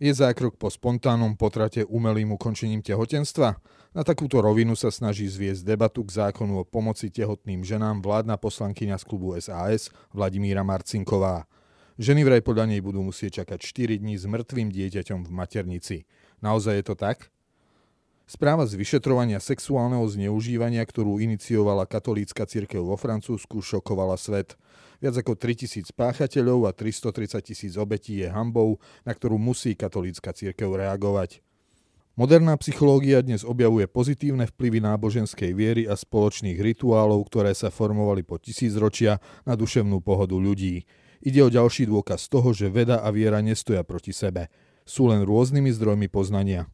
Je zákrok po spontánnom potrate umelým ukončením tehotenstva? Na takúto rovinu sa snaží zviesť debatu k zákonu o pomoci tehotným ženám vládna poslankyňa z klubu SAS Vladimíra Marcinková. Ženy vraj podľa nej budú musieť čakať 4 dní s mŕtvým dieťaťom v maternici. Naozaj je to tak? Správa z vyšetrovania sexuálneho zneužívania, ktorú iniciovala katolícka cirkev vo Francúzsku, šokovala svet. Viac ako 3000 páchateľov a 330 tisíc obetí je hambou, na ktorú musí katolícka církev reagovať. Moderná psychológia dnes objavuje pozitívne vplyvy náboženskej viery a spoločných rituálov, ktoré sa formovali po tisícročia na duševnú pohodu ľudí. Ide o ďalší dôkaz toho, že veda a viera nestoja proti sebe. Sú len rôznymi zdrojmi poznania.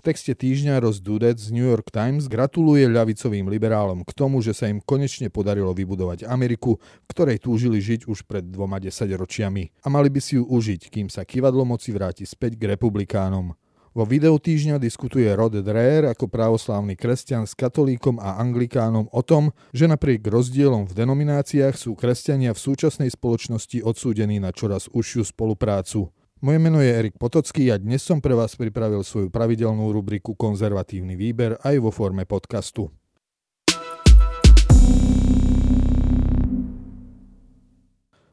V texte týždňa Ross Dudet z New York Times gratuluje ľavicovým liberálom k tomu, že sa im konečne podarilo vybudovať Ameriku, v ktorej túžili žiť už pred dvoma desaťročiami. A mali by si ju užiť, kým sa kivadlo moci vráti späť k republikánom. Vo videu týždňa diskutuje Rod Dreher ako pravoslávny kresťan s katolíkom a anglikánom o tom, že napriek rozdielom v denomináciách sú kresťania v súčasnej spoločnosti odsúdení na čoraz užšiu spoluprácu. Moje meno je Erik Potocký a dnes som pre vás pripravil svoju pravidelnú rubriku Konzervatívny výber aj vo forme podcastu.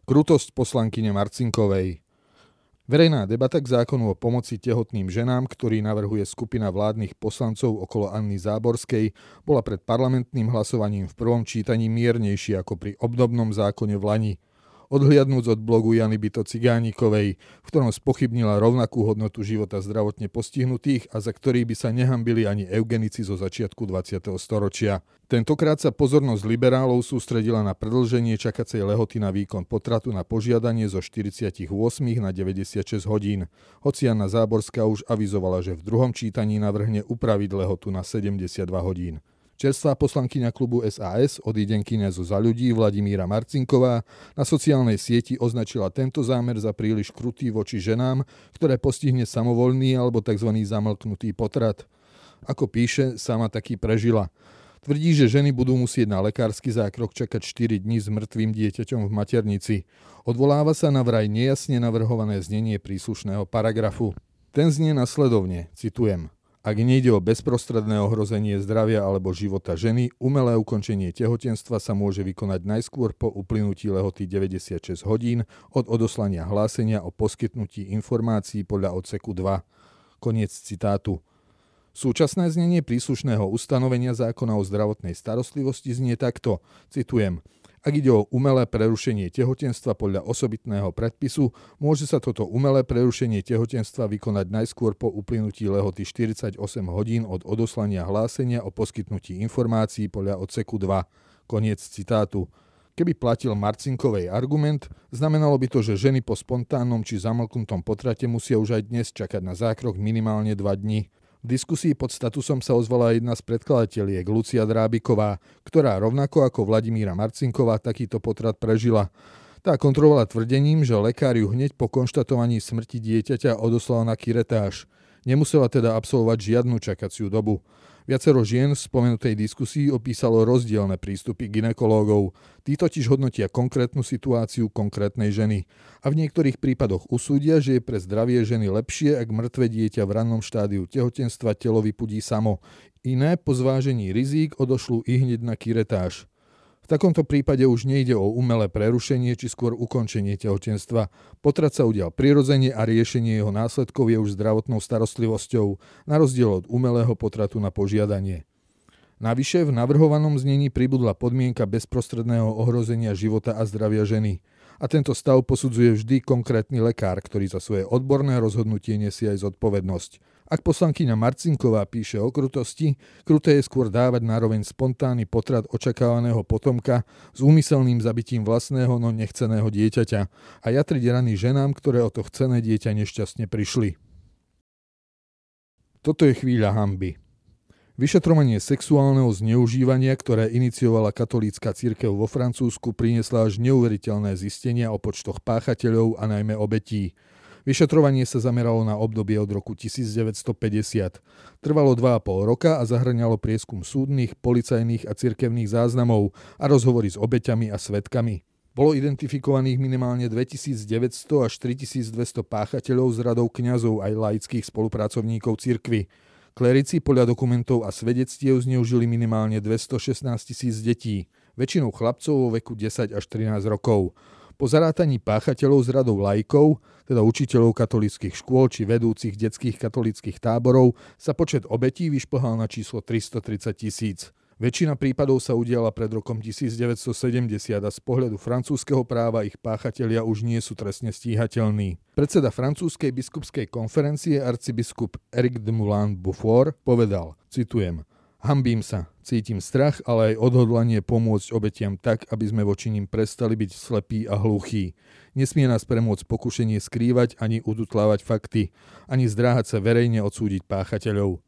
Krutosť poslankyne Marcinkovej Verejná debata k zákonu o pomoci tehotným ženám, ktorý navrhuje skupina vládnych poslancov okolo Anny Záborskej, bola pred parlamentným hlasovaním v prvom čítaní miernejšia ako pri obdobnom zákone v Lani – odhliadnúc od blogu Jany Byto Cigánikovej, v ktorom spochybnila rovnakú hodnotu života zdravotne postihnutých a za ktorý by sa nehambili ani eugenici zo začiatku 20. storočia. Tentokrát sa pozornosť liberálov sústredila na predlženie čakacej lehoty na výkon potratu na požiadanie zo 48 na 96 hodín. Hoci Jana Záborská už avizovala, že v druhom čítaní navrhne upraviť lehotu na 72 hodín. Čerstvá poslankyňa klubu SAS, odídenkyňa zo za ľudí Vladimíra Marcinková, na sociálnej sieti označila tento zámer za príliš krutý voči ženám, ktoré postihne samovolný alebo tzv. zamlknutý potrat. Ako píše, sama taký prežila. Tvrdí, že ženy budú musieť na lekársky zákrok čakať 4 dní s mŕtvým dieťaťom v maternici. Odvoláva sa na vraj nejasne navrhované znenie príslušného paragrafu. Ten znie nasledovne, citujem. Ak nejde o bezprostredné ohrozenie zdravia alebo života ženy, umelé ukončenie tehotenstva sa môže vykonať najskôr po uplynutí lehoty 96 hodín od odoslania hlásenia o poskytnutí informácií podľa odseku 2. Koniec citátu. Súčasné znenie príslušného ustanovenia zákona o zdravotnej starostlivosti znie takto, citujem – ak ide o umelé prerušenie tehotenstva podľa osobitného predpisu, môže sa toto umelé prerušenie tehotenstva vykonať najskôr po uplynutí lehoty 48 hodín od odoslania hlásenia o poskytnutí informácií podľa odseku 2. Koniec citátu. Keby platil Marcinkovej argument, znamenalo by to, že ženy po spontánnom či zamlknutom potrate musia už aj dnes čakať na zákrok minimálne 2 dní. V diskusii pod statusom sa ozvala jedna z predkladateľiek, Lucia Drábiková, ktorá rovnako ako Vladimíra Marcinková takýto potrat prežila. Tá kontrolovala tvrdením, že lekár ju hneď po konštatovaní smrti dieťaťa odoslal na kiretáž. Nemusela teda absolvovať žiadnu čakaciu dobu. Viacero žien v spomenutej diskusii opísalo rozdielne prístupy ginekológov. Tí totiž hodnotia konkrétnu situáciu konkrétnej ženy. A v niektorých prípadoch usúdia, že je pre zdravie ženy lepšie, ak mŕtve dieťa v rannom štádiu tehotenstva telo vypudí samo. Iné po zvážení rizík odošľú i hneď na kiretáž. V takomto prípade už nejde o umelé prerušenie či skôr ukončenie tehotenstva. Potrat sa udial prirodzene a riešenie jeho následkov je už zdravotnou starostlivosťou, na rozdiel od umelého potratu na požiadanie. Navyše v navrhovanom znení pribudla podmienka bezprostredného ohrozenia života a zdravia ženy – a tento stav posudzuje vždy konkrétny lekár, ktorý za svoje odborné rozhodnutie nesie aj zodpovednosť. Ak poslankyňa Marcinková píše o krutosti, kruté je skôr dávať nároveň spontánny potrat očakávaného potomka s úmyselným zabitím vlastného, no nechceného dieťaťa a jatriť rany ženám, ktoré o to chcené dieťa nešťastne prišli. Toto je chvíľa hamby. Vyšetrovanie sexuálneho zneužívania, ktoré iniciovala katolícka církev vo Francúzsku, priniesla až neuveriteľné zistenia o počtoch páchateľov a najmä obetí. Vyšetrovanie sa zameralo na obdobie od roku 1950. Trvalo 2,5 roka a zahrňalo prieskum súdnych, policajných a cirkevných záznamov a rozhovory s obeťami a svetkami. Bolo identifikovaných minimálne 2900 až 3200 páchateľov z radov kňazov aj laických spolupracovníkov cirkvy. Klerici podľa dokumentov a svedectiev zneužili minimálne 216 tisíc detí, väčšinou chlapcov vo veku 10 až 13 rokov. Po zarátaní páchateľov z radov lajkov, teda učiteľov katolických škôl či vedúcich detských katolických táborov, sa počet obetí vyšplhal na číslo 330 tisíc. Väčšina prípadov sa udiala pred rokom 1970 a z pohľadu francúzského práva ich páchatelia už nie sú trestne stíhateľní. Predseda francúzskej biskupskej konferencie arcibiskup Eric de Moulin Beaufort povedal, citujem, Hambím sa, cítim strach, ale aj odhodlanie pomôcť obetiam tak, aby sme voči ním prestali byť slepí a hluchí. Nesmie nás premôcť pokušenie skrývať ani udutlávať fakty, ani zdráhať sa verejne odsúdiť páchateľov.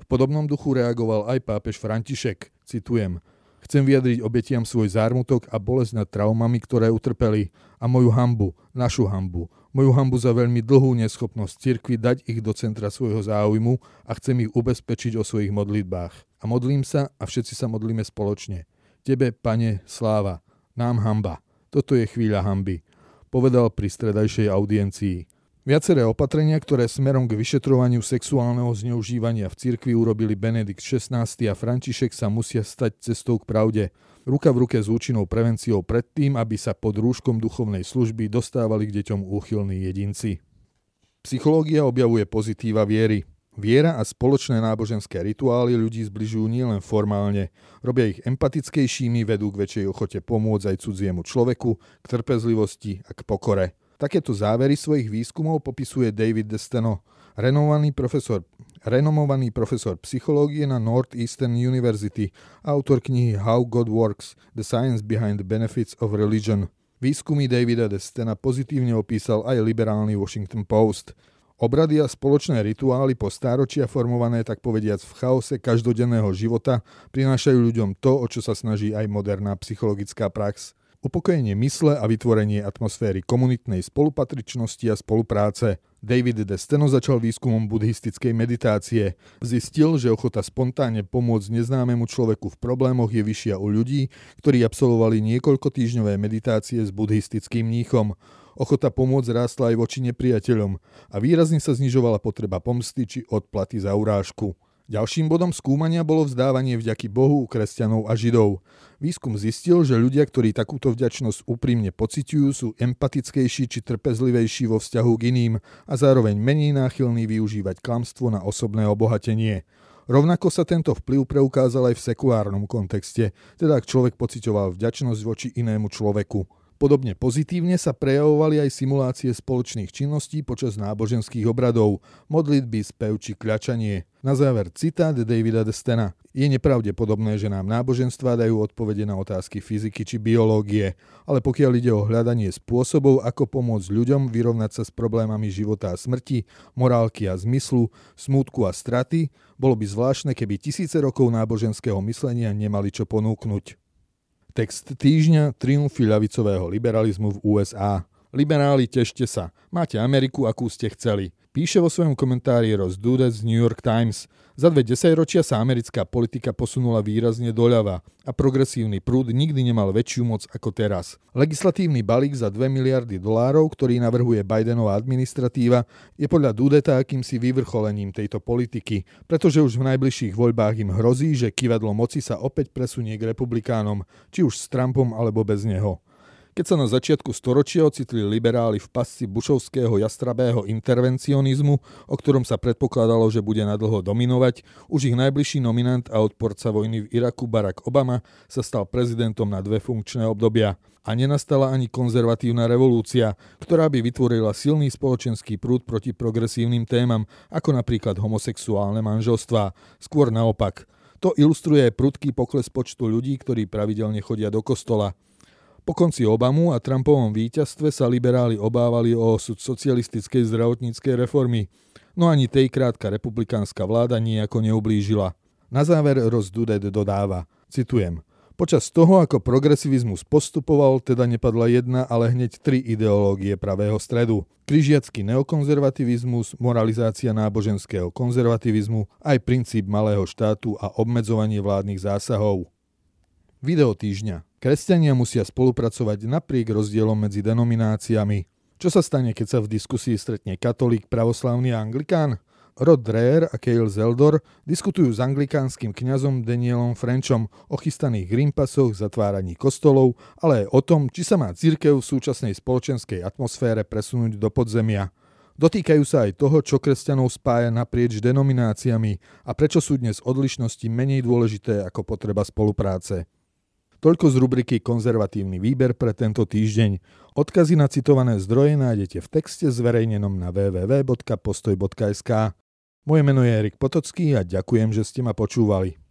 V podobnom duchu reagoval aj pápež František. Citujem. Chcem vyjadriť obetiam svoj zármutok a bolesť nad traumami, ktoré utrpeli a moju hambu, našu hambu, moju hambu za veľmi dlhú neschopnosť cirkvi dať ich do centra svojho záujmu a chcem ich ubezpečiť o svojich modlitbách. A modlím sa a všetci sa modlíme spoločne. Tebe, pane, sláva, nám hamba. Toto je chvíľa hamby, povedal pri stredajšej audiencii. Viaceré opatrenia, ktoré smerom k vyšetrovaniu sexuálneho zneužívania v cirkvi urobili Benedikt XVI a František sa musia stať cestou k pravde. Ruka v ruke s účinnou prevenciou predtým, aby sa pod rúškom duchovnej služby dostávali k deťom úchylní jedinci. Psychológia objavuje pozitíva viery. Viera a spoločné náboženské rituály ľudí zbližujú nielen formálne, robia ich empatickejšími, vedú k väčšej ochote pomôcť aj cudziemu človeku, k trpezlivosti a k pokore. Takéto závery svojich výskumov popisuje David Desteno, renomovaný profesor, renomovaný profesor psychológie na Northeastern University, autor knihy How God Works – The Science Behind the Benefits of Religion. Výskumy Davida Destena pozitívne opísal aj liberálny Washington Post. Obrady a spoločné rituály po stáročia formované tak povediac v chaose každodenného života prinášajú ľuďom to, o čo sa snaží aj moderná psychologická prax – upokojenie mysle a vytvorenie atmosféry komunitnej spolupatričnosti a spolupráce. David de Steno začal výskumom buddhistickej meditácie. Zistil, že ochota spontánne pomôcť neznámemu človeku v problémoch je vyššia u ľudí, ktorí absolvovali niekoľko týždňové meditácie s buddhistickým mníchom. Ochota pomôcť rástla aj voči nepriateľom a výrazne sa znižovala potreba pomsty či odplaty za urážku. Ďalším bodom skúmania bolo vzdávanie vďaky Bohu u kresťanov a Židov. Výskum zistil, že ľudia, ktorí takúto vďačnosť úprimne pociťujú, sú empatickejší či trpezlivejší vo vzťahu k iným a zároveň menej náchylní využívať klamstvo na osobné obohatenie. Rovnako sa tento vplyv preukázal aj v sekulárnom kontexte, teda ak človek pocitoval vďačnosť voči inému človeku. Podobne pozitívne sa prejavovali aj simulácie spoločných činností počas náboženských obradov, modlitby, spev či kľačanie. Na záver citát Davida Destena. Je nepravdepodobné, že nám náboženstva dajú odpovede na otázky fyziky či biológie, ale pokiaľ ide o hľadanie spôsobov, ako pomôcť ľuďom vyrovnať sa s problémami života a smrti, morálky a zmyslu, smútku a straty, bolo by zvláštne, keby tisíce rokov náboženského myslenia nemali čo ponúknuť. Text týždňa triumfy ľavicového liberalizmu v USA. Liberáli, tešte sa. Máte Ameriku, akú ste chceli. Píše vo svojom komentári Ross Dudet z New York Times. Za dve desaťročia sa americká politika posunula výrazne doľava a progresívny prúd nikdy nemal väčšiu moc ako teraz. Legislatívny balík za 2 miliardy dolárov, ktorý navrhuje Bidenová administratíva, je podľa Dudeta akýmsi vyvrcholením tejto politiky, pretože už v najbližších voľbách im hrozí, že kivadlo moci sa opäť presunie k republikánom, či už s Trumpom alebo bez neho. Keď sa na začiatku storočia ocitli liberáli v pasci bušovského jastrabého intervencionizmu, o ktorom sa predpokladalo, že bude nadlho dominovať, už ich najbližší nominant a odporca vojny v Iraku Barack Obama sa stal prezidentom na dve funkčné obdobia. A nenastala ani konzervatívna revolúcia, ktorá by vytvorila silný spoločenský prúd proti progresívnym témam, ako napríklad homosexuálne manželstvá. Skôr naopak. To ilustruje prudký pokles počtu ľudí, ktorí pravidelne chodia do kostola. Po konci Obamu a Trumpovom víťazstve sa liberáli obávali o osud socialistickej zdravotníckej reformy, no ani tej krátka republikánska vláda nejako neublížila. Na záver Ross Dudet dodáva, citujem, Počas toho, ako progresivizmus postupoval, teda nepadla jedna, ale hneď tri ideológie pravého stredu. Križiacký neokonzervativizmus, moralizácia náboženského konzervativizmu, aj princíp malého štátu a obmedzovanie vládnych zásahov. Video týždňa. Kresťania musia spolupracovať napriek rozdielom medzi denomináciami. Čo sa stane, keď sa v diskusii stretne katolík, pravoslavný a anglikán? Rod Dreher a Cale Zeldor diskutujú s anglikánskym kňazom Danielom Frenchom o chystaných grimpasoch, zatváraní kostolov, ale aj o tom, či sa má církev v súčasnej spoločenskej atmosfére presunúť do podzemia. Dotýkajú sa aj toho, čo kresťanov spája naprieč denomináciami a prečo sú dnes odlišnosti menej dôležité ako potreba spolupráce. Toľko z rubriky Konzervatívny výber pre tento týždeň. Odkazy na citované zdroje nájdete v texte zverejnenom na www.postoj.sk. Moje meno je Erik Potocký a ďakujem, že ste ma počúvali.